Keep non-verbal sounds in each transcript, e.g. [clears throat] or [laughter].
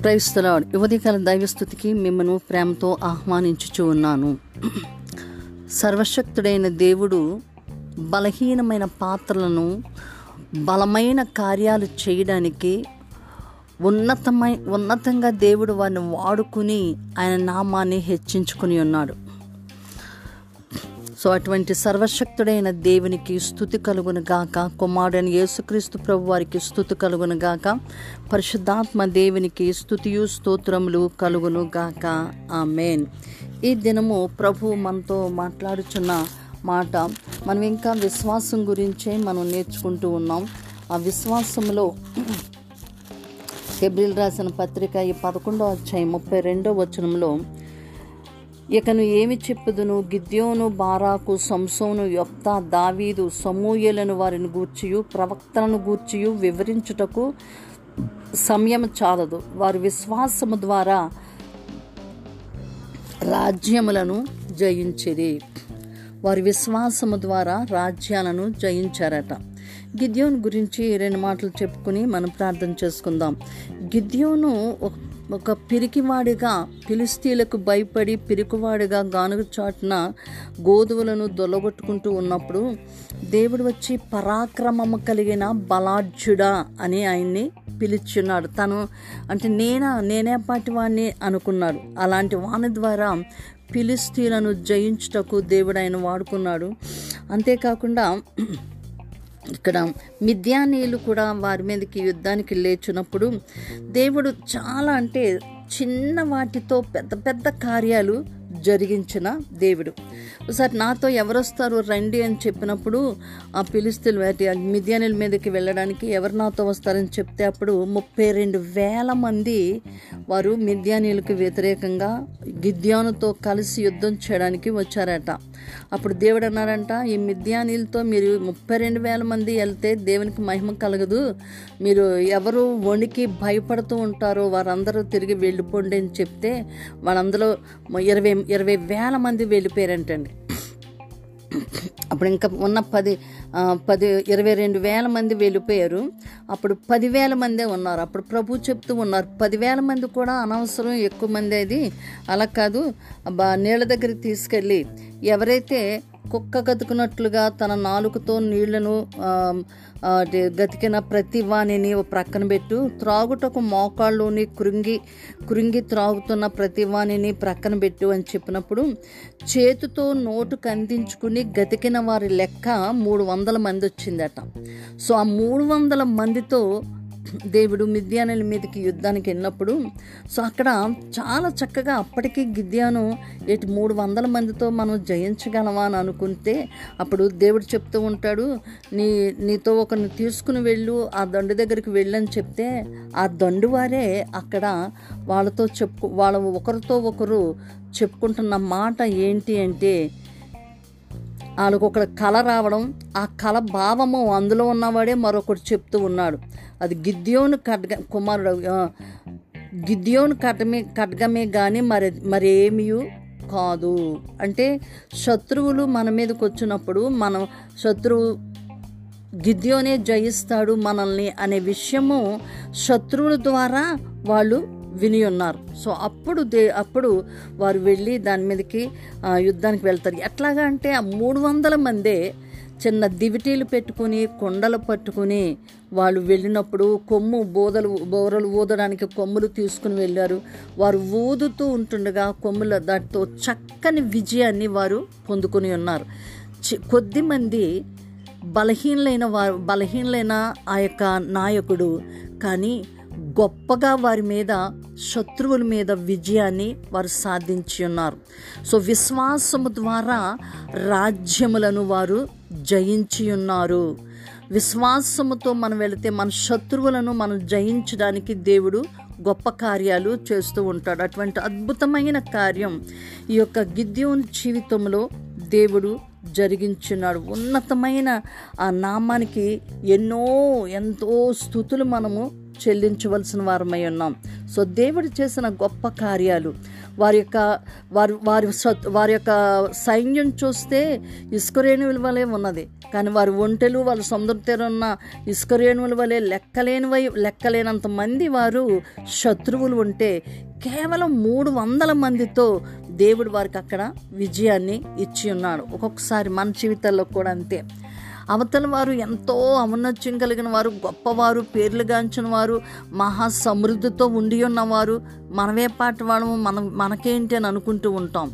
క్రైస్తలాడ్ యువతికాల దైవస్థుతికి మిమ్మను ప్రేమతో ఆహ్వానించుచు ఉన్నాను. సర్వశక్తుడైన దేవుడు బలహీనమైన పాత్రలను బలమైన కార్యాలు చేయడానికి ఉన్నతమై ఉన్నతంగా దేవుడు వారిని వాడుకుని ఆయన నామాన్ని హెచ్చించుకుని ఉన్నాడు. సో అటువంటి సర్వశక్తుడైన దేవునికి స్థుతి కలుగును గాక. కుమారుడైన యేసుక్రీస్తు ప్రభు వారికి స్థుతి కలుగును గాక. పరిశుద్ధాత్మ దేవునికి స్థుతియు స్తోత్రములు కలుగును గాక. ఆమెన్. ఈ దినము ప్రభు మనతో మాట్లాడుచున్న మాట మనం ఇంకా విశ్వాసం గురించే మనం నేర్చుకుంటూ ఉన్నాం. ఆ విశ్వాసంలో హెబ్రిల్ [clears throat] రాసిన పత్రిక ఈ పదకొండో అధ్యాయం ముప్పై రెండో వచనంలో ఇకను ఏమి చెప్పుదును? గిద్యోను బారాకు సంసోను యొప్త దావీదు సమూయలను వారిని గూర్చియు ప్రవక్తలను గూర్చియు వివరించుటకు సమయం చాలదు. వారి విశ్వాసము ద్వారా రాజ్యములను జయించిరి. వారి విశ్వాసము ద్వారా రాజ్యాలను జయించారట. గిద్యోన్ గురించి రెండు మాటలు చెప్పుకుని మనం ప్రార్థన చేసుకుందాం. గిద్యోను ఒక ఒక పిరికివాడిగా పిలిస్తీలకు భయపడి పిరికివాడిగా గానుగ చాటున గోధుమలను దొలగొట్టుకుంటూ ఉన్నప్పుడు దేవుడు వచ్చి పరాక్రమము కలిగిన బలాఢ్యుడా అని ఆయన్ని పిలుచున్నాడు. తను అంటే నేనా? నేనే పాటి వాడిని అనుకున్నాడు. అలాంటి వాని ద్వారా పిలిస్తీలను జయించుటకు దేవుడు ఆయన వాడుకున్నాడు. అంతేకాకుండా ఇక్కడ మిథ్యానీయులు కూడా వారి మీదకి యుద్ధానికి లేచినప్పుడు దేవుడు చాలా అంటే చిన్న వాటితో పెద్ద పెద్ద కార్యాలు జరిగించిన దేవుడు. ఒకసారి నాతో ఎవరు వస్తారు రండి అని చెప్పినప్పుడు ఆ పిలిస్తులు వాటి మిథ్యానుల మీదకి వెళ్ళడానికి ఎవరు నాతో వస్తారని చెప్తే అప్పుడు ముప్పై రెండు వేల మంది వారు మిథ్యానీయులకు వ్యతిరేకంగా గిద్యానుతో కలిసి యుద్ధం చేయడానికి వచ్చారట. అప్పుడు దేవుడు అన్నారంట ఈ మిథ్యానీలతో మీరు ముప్పై రెండు వేల మంది వెళ్తే దేవునికి మహిమ కలగదు. మీరు ఎవరు వణికి భయపడుతూ ఉంటారో వారందరూ తిరిగి వెళ్ళిపోండి అని చెప్తే వాళ్ళందరూ ఇరవై ఇరవై వేల మంది వెళ్ళిపోయారంటండి. అప్పుడు ఇంకా ఉన్న పది పది ఇరవై రెండు వేల మంది వెళ్ళిపోయారు. అప్పుడు పదివేల మందే ఉన్నారు. అప్పుడు ప్రభు చెప్తూ ఉన్నారు పదివేల మంది కూడా అనవసరం ఎక్కువ మంది అది అలా కాదు. నీళ్ళ దగ్గరికి తీసుకెళ్ళి ఎవరైతే కుక్క గతుకున్నట్లుగా తన నాలుకతో నీళ్ళను గతికిన ప్రతి వాణిని ప్రక్కన పెట్టు. త్రాగుటకు మోకాళ్ళలోని కృంగి కృంగి త్రాగుతున్న ప్రతి వాణిని ప్రక్కన పెట్టు అని చెప్పినప్పుడు చేతితో నోటు కందించుకుని గతికిన వారి లెక్క మూడు వందల మంది వచ్చిందట. సో ఆ మూడు వందల మందితో దేవుడు మిద్యానుల మీదకి యుద్ధానికి వెళ్ళినప్పుడు సో అక్కడ చాలా చక్కగా అప్పటికి గిద్యాను ఎటు మూడు వందల మందితో మనం జయించగలమా అని అనుకుంటే అప్పుడు దేవుడు చెప్తూ ఉంటాడు నీ నీతో ఒకరిని తీసుకుని వెళ్ళు ఆ దండు దగ్గరికి వెళ్ళని చెప్తే ఆ దండు వారే అక్కడ వాళ్ళతో చెప్పు వాళ్ళ ఒకరితో ఒకరు చెప్పుకుంటున్న మాట ఏంటి అంటే వాళ్ళకు ఒక కళ రావడం ఆ కళ భావము అందులో ఉన్నవాడే మరొకటి చెప్తూ ఉన్నాడు. అది గిద్యోను ఖడ్గ కుమారుడు గిద్యోను ఖడ్గమే ఖడ్గమే కానీ మరి మరేమీ కాదు. అంటే శత్రువులు మన మీదకి వచ్చినప్పుడు మనం శత్రువు గిద్యోనే జయిస్తాడు మనల్ని అనే విషయము శత్రువుల ద్వారా వాళ్ళు విని ఉన్నారు. సో అప్పుడు దే అప్పుడు వారు వెళ్ళి దాని మీదకి యుద్ధానికి వెళ్తారు. ఎట్లాగా అంటే ఆ మూడు వందల మందే చిన్న దివిటీలు పెట్టుకుని కొండలు పట్టుకుని వాళ్ళు వెళ్ళినప్పుడు కొమ్ము బోదలు బోరలు ఊదడానికి కొమ్ములు తీసుకుని వెళ్ళారు. వారు ఊదుతూ ఉంటుండగా కొమ్ముల దాటితో చక్కని విజయాన్ని వారు పొందుకుని ఉన్నారు. కొద్ది మంది బలహీనలైన వారు బలహీనలైన ఆ యొక్క నాయకుడు కానీ గొప్పగా వారి మీద శత్రువుల మీద విజయాన్ని వారు సాధించి ఉన్నారు. సో విశ్వాసము ద్వారా రాజ్యములను వారు జయించి ఉన్నారు. విశ్వాసముతో మనం వెళితే మన శత్రువులను మనం జయించడానికి దేవుడు గొప్ప కార్యాలు చేస్తూ ఉంటాడు. అటువంటి అద్భుతమైన కార్యం ఈ యొక్క గిద్యోన్ జీవితంలో దేవుడు జరిగించున్నాడు. ఉన్నతమైన ఆ నామానికి ఎన్నో ఎంతో స్థుతులు మనము చెల్లించవలసిన వారమై ఉన్నాం. సో దేవుడు చేసిన గొప్ప కార్యాలు. వారి యొక్క వారి వారి సత్- వారి యొక్క సైన్యం చూస్తే ఇసుకరేణువుల వలె ఉన్నది. కానీ వారి ఒంటెలు వాళ్ళ సముద్ర తీరున్న ఇసుకరేణువుల వలె లెక్కలేనివై లెక్కలేనంత మంది వారు శత్రువులు ఉంటే కేవలం మూడు వందల మందితో దేవుడు వారికి అక్కడ విజయాన్ని ఇచ్చి ఉన్నాడు. ఒక్కొక్కసారి మన జీవితాల్లో కూడా అంతే. అవతల వారు ఎంతో ఔన్నత్యం కలిగిన వారు గొప్పవారు పేర్లుగాంచిన వారు మహా సమృద్ధితో ఉండి ఉన్నవారు మనమే పాట వాళ్ళము మనం మనకేంటి అని అనుకుంటూ ఉంటాం.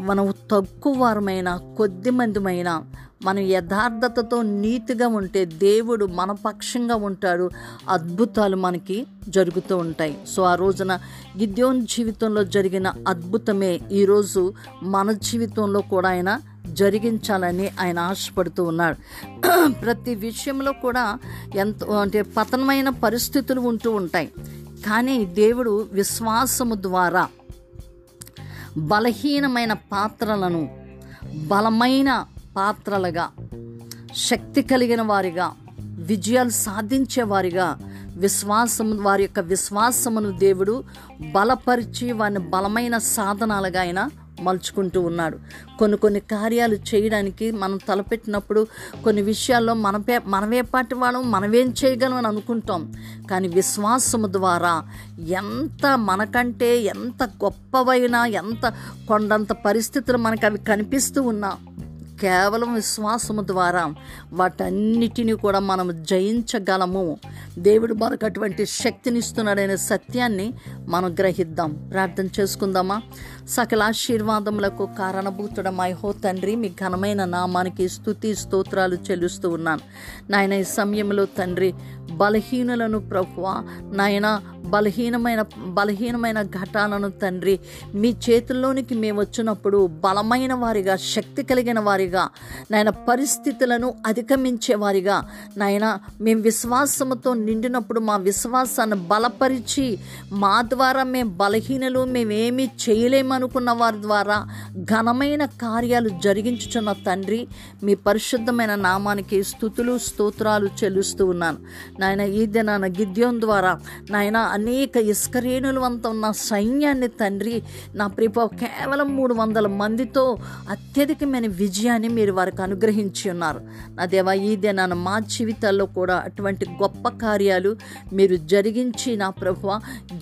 మనం తక్కువ వారమైన కొద్ది మందిమైన మనం యథార్థతతో నీతిగా ఉంటే దేవుడు మన పక్షంగా ఉంటాడు. అద్భుతాలు మనకి జరుగుతూ ఉంటాయి. సో ఆ రోజున గిద్యోన్ జీవితంలో జరిగిన అద్భుతమే. ఈరోజు మన జీవితంలో కూడా ఆయన జరిగించాలని ఆయన ఆశపడుతూ ఉన్నాడు. [clears throat] ప్రతి విషయంలో కూడా ఎంతో అంటే పతనమైన పరిస్థితులు ఉంటూ ఉంటాయి. కానీ దేవుడు విశ్వాసము ద్వారా బలహీనమైన పాత్రలను బలమైన పాత్రలుగా శక్తి కలిగిన వారిగా విజయాలు సాధించే వారిగా విశ్వాసము వారి యొక్క విశ్వాసమును దేవుడు బలపరిచి వారిని బలమైన సాధనాలుగా ఆయన మలుచుకుంటూ ఉన్నాడు. కొన్ని కొన్ని కార్యాలు చేయడానికి మనం తలపెట్టినప్పుడు కొన్ని విషయాల్లో మనపే మనమే పాటి వాళ్ళం మనమేం చేయగలం అని అనుకుంటాం. కానీ విశ్వాసము ద్వారా ఎంత మనకంటే ఎంత గొప్పవైనా ఎంత కొండంత పరిస్థితులు మనకు అవి కనిపిస్తూ ఉన్నా కేవలం విశ్వాసము ద్వారా వాటన్నిటిని కూడా మనం జయించగలము. దేవుడు మనకు అటువంటి శక్తిని ఇస్తున్నాడనే సత్యాన్ని మనం గ్రహిద్దాం. ప్రార్థన చేసుకుందామా? సకల ఆశీర్వాదములకు కారణభూతుడమై హో తండ్రి మీ ఘనమైన నామానికి స్తుతి స్తోత్రాలు చెల్లిస్తూ ఉన్నాను. నాయన ఈ సమయంలో తండ్రి బలహీనులను ప్రభువ నాయన బలహీనమైన బలహీనమైన ఘటాలను తండ్రి మీ చేతుల్లోనికి మేము వచ్చినప్పుడు బలమైన వారిగా శక్తి కలిగిన వారిగా నాయన పరిస్థితులను అధిగమించే వారిగా నాయన మేము విశ్వాసంతో నిండినప్పుడు మా విశ్వాసాన్ని బలపరిచి మా ద్వారా మేము బలహీనలు మేమేమీ చేయలేమనుకున్న వారి ద్వారా ఘనమైన కార్యాలు జరిగించుచున్న తండ్రి మీ పరిశుద్ధమైన నామానికి స్థుతులు స్తోత్రాలు చెల్లిస్తూ ఉన్నాను. నాయన ఈ దినాన గిద్యోన్ ద్వారా నాయన అనేక ఇస్కరేణులు అంత ఉన్న సైన్యాన్ని తండ్రి నా ప్రిప కేవలం మూడు వందల మందితో అత్యధికమైన విజయాన్ని మీరు వారికి అనుగ్రహించి ఉన్నారు. నా దేవా ఈ దినాన మా జీవితాల్లో కూడా అటువంటి గొప్ప కార్యాలు మీరు జరిగించి నా ప్రభు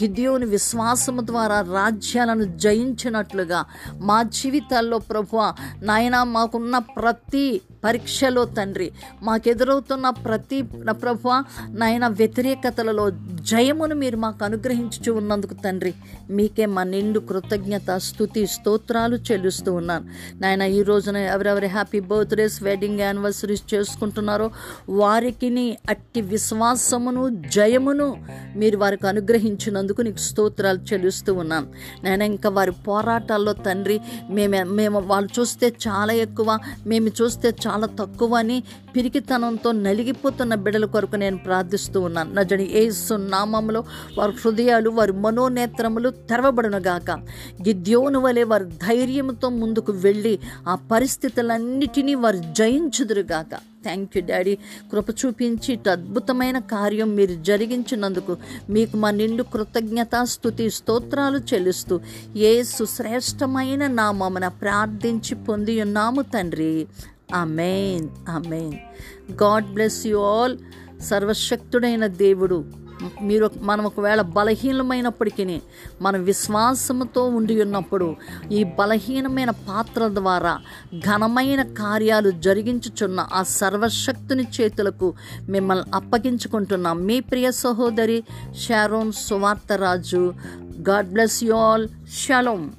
గిద్యోని విశ్వాసము ద్వారా రాజ్యాలను జయించినట్లుగా మా జీవితాల్లో ప్రభువ నాయన మాకున్న ప్రతి పరీక్షలో తండ్రి. మాకెదురవుతున్న ప్రతి ప్రభు నాయన వ్యతిరేకతలలో జయమును మీరు మాకు అనుగ్రహించుచు ఉన్నందుకు తండ్రి. మీకే మా నిండు కృతజ్ఞత స్థుతి స్తోత్రాలు చెల్లిస్తూ ఉన్నాను. నాయన ఈ రోజున ఎవరెవరి హ్యాపీ బర్త్డేస్ వెడ్డింగ్ యానివర్సరీస్ చేసుకుంటున్నారో వారికి అట్టి విశ్వాసమును జయమును మీరు వారికి అనుగ్రహించినందుకు నీకు స్తోత్రాలు చెల్లిస్తూ ఉన్నాను. నేను ఇంకా వారి పోరాటాల్లో తండ్రి మేము మేము వాళ్ళు చూస్తే చాలా ఎక్కువ మేము చూస్తే చాలా తక్కువ అని పిరికితనంతో నలిగిపోతున్న బిడ్డల కొరకు నేను ప్రార్థిస్తూ ఉన్నాను. నజని ఏసు నామంలో వారి హృదయాలు వారి మనోనేత్రములు తెరవబడునుగాక. గిద్యోను వలె వారి ధైర్యంతో ముందుకు వెళ్ళి ఆ పరిస్థితులన్నిటినీ వారు జయించుదురుగాక. థ్యాంక్ యూ డాడీ కృప చూపించి ఇటు అద్భుతమైన కార్యం మీరు జరిగించినందుకు మీకు మా నిండు కృతజ్ఞత స్థుతి స్తోత్రాలు చెల్లిస్తూ ఏ సుశ్రేష్టమైన నామమున ప్రార్థించి పొంది ఉన్నాము తండ్రి. Amen amen God bless you all. సర్వశక్తుడైన దేవుడు మీరు మనం ఒకవేళ బలహీనమైనప్పటికీ మన విశ్వాసంతో ఉండి ఉన్నప్పుడు ఈ బలహీనమైన పాత్ర ద్వారా ఘనమైన కార్యాలు జరిగించుచున్న ఆ సర్వశక్తుని చేతులకు మిమ్మల్ని అప్పగించుకుంటున్నాం. మీ ప్రియ సహోదరి Sharon Suvartharaju God bless you all. Shalom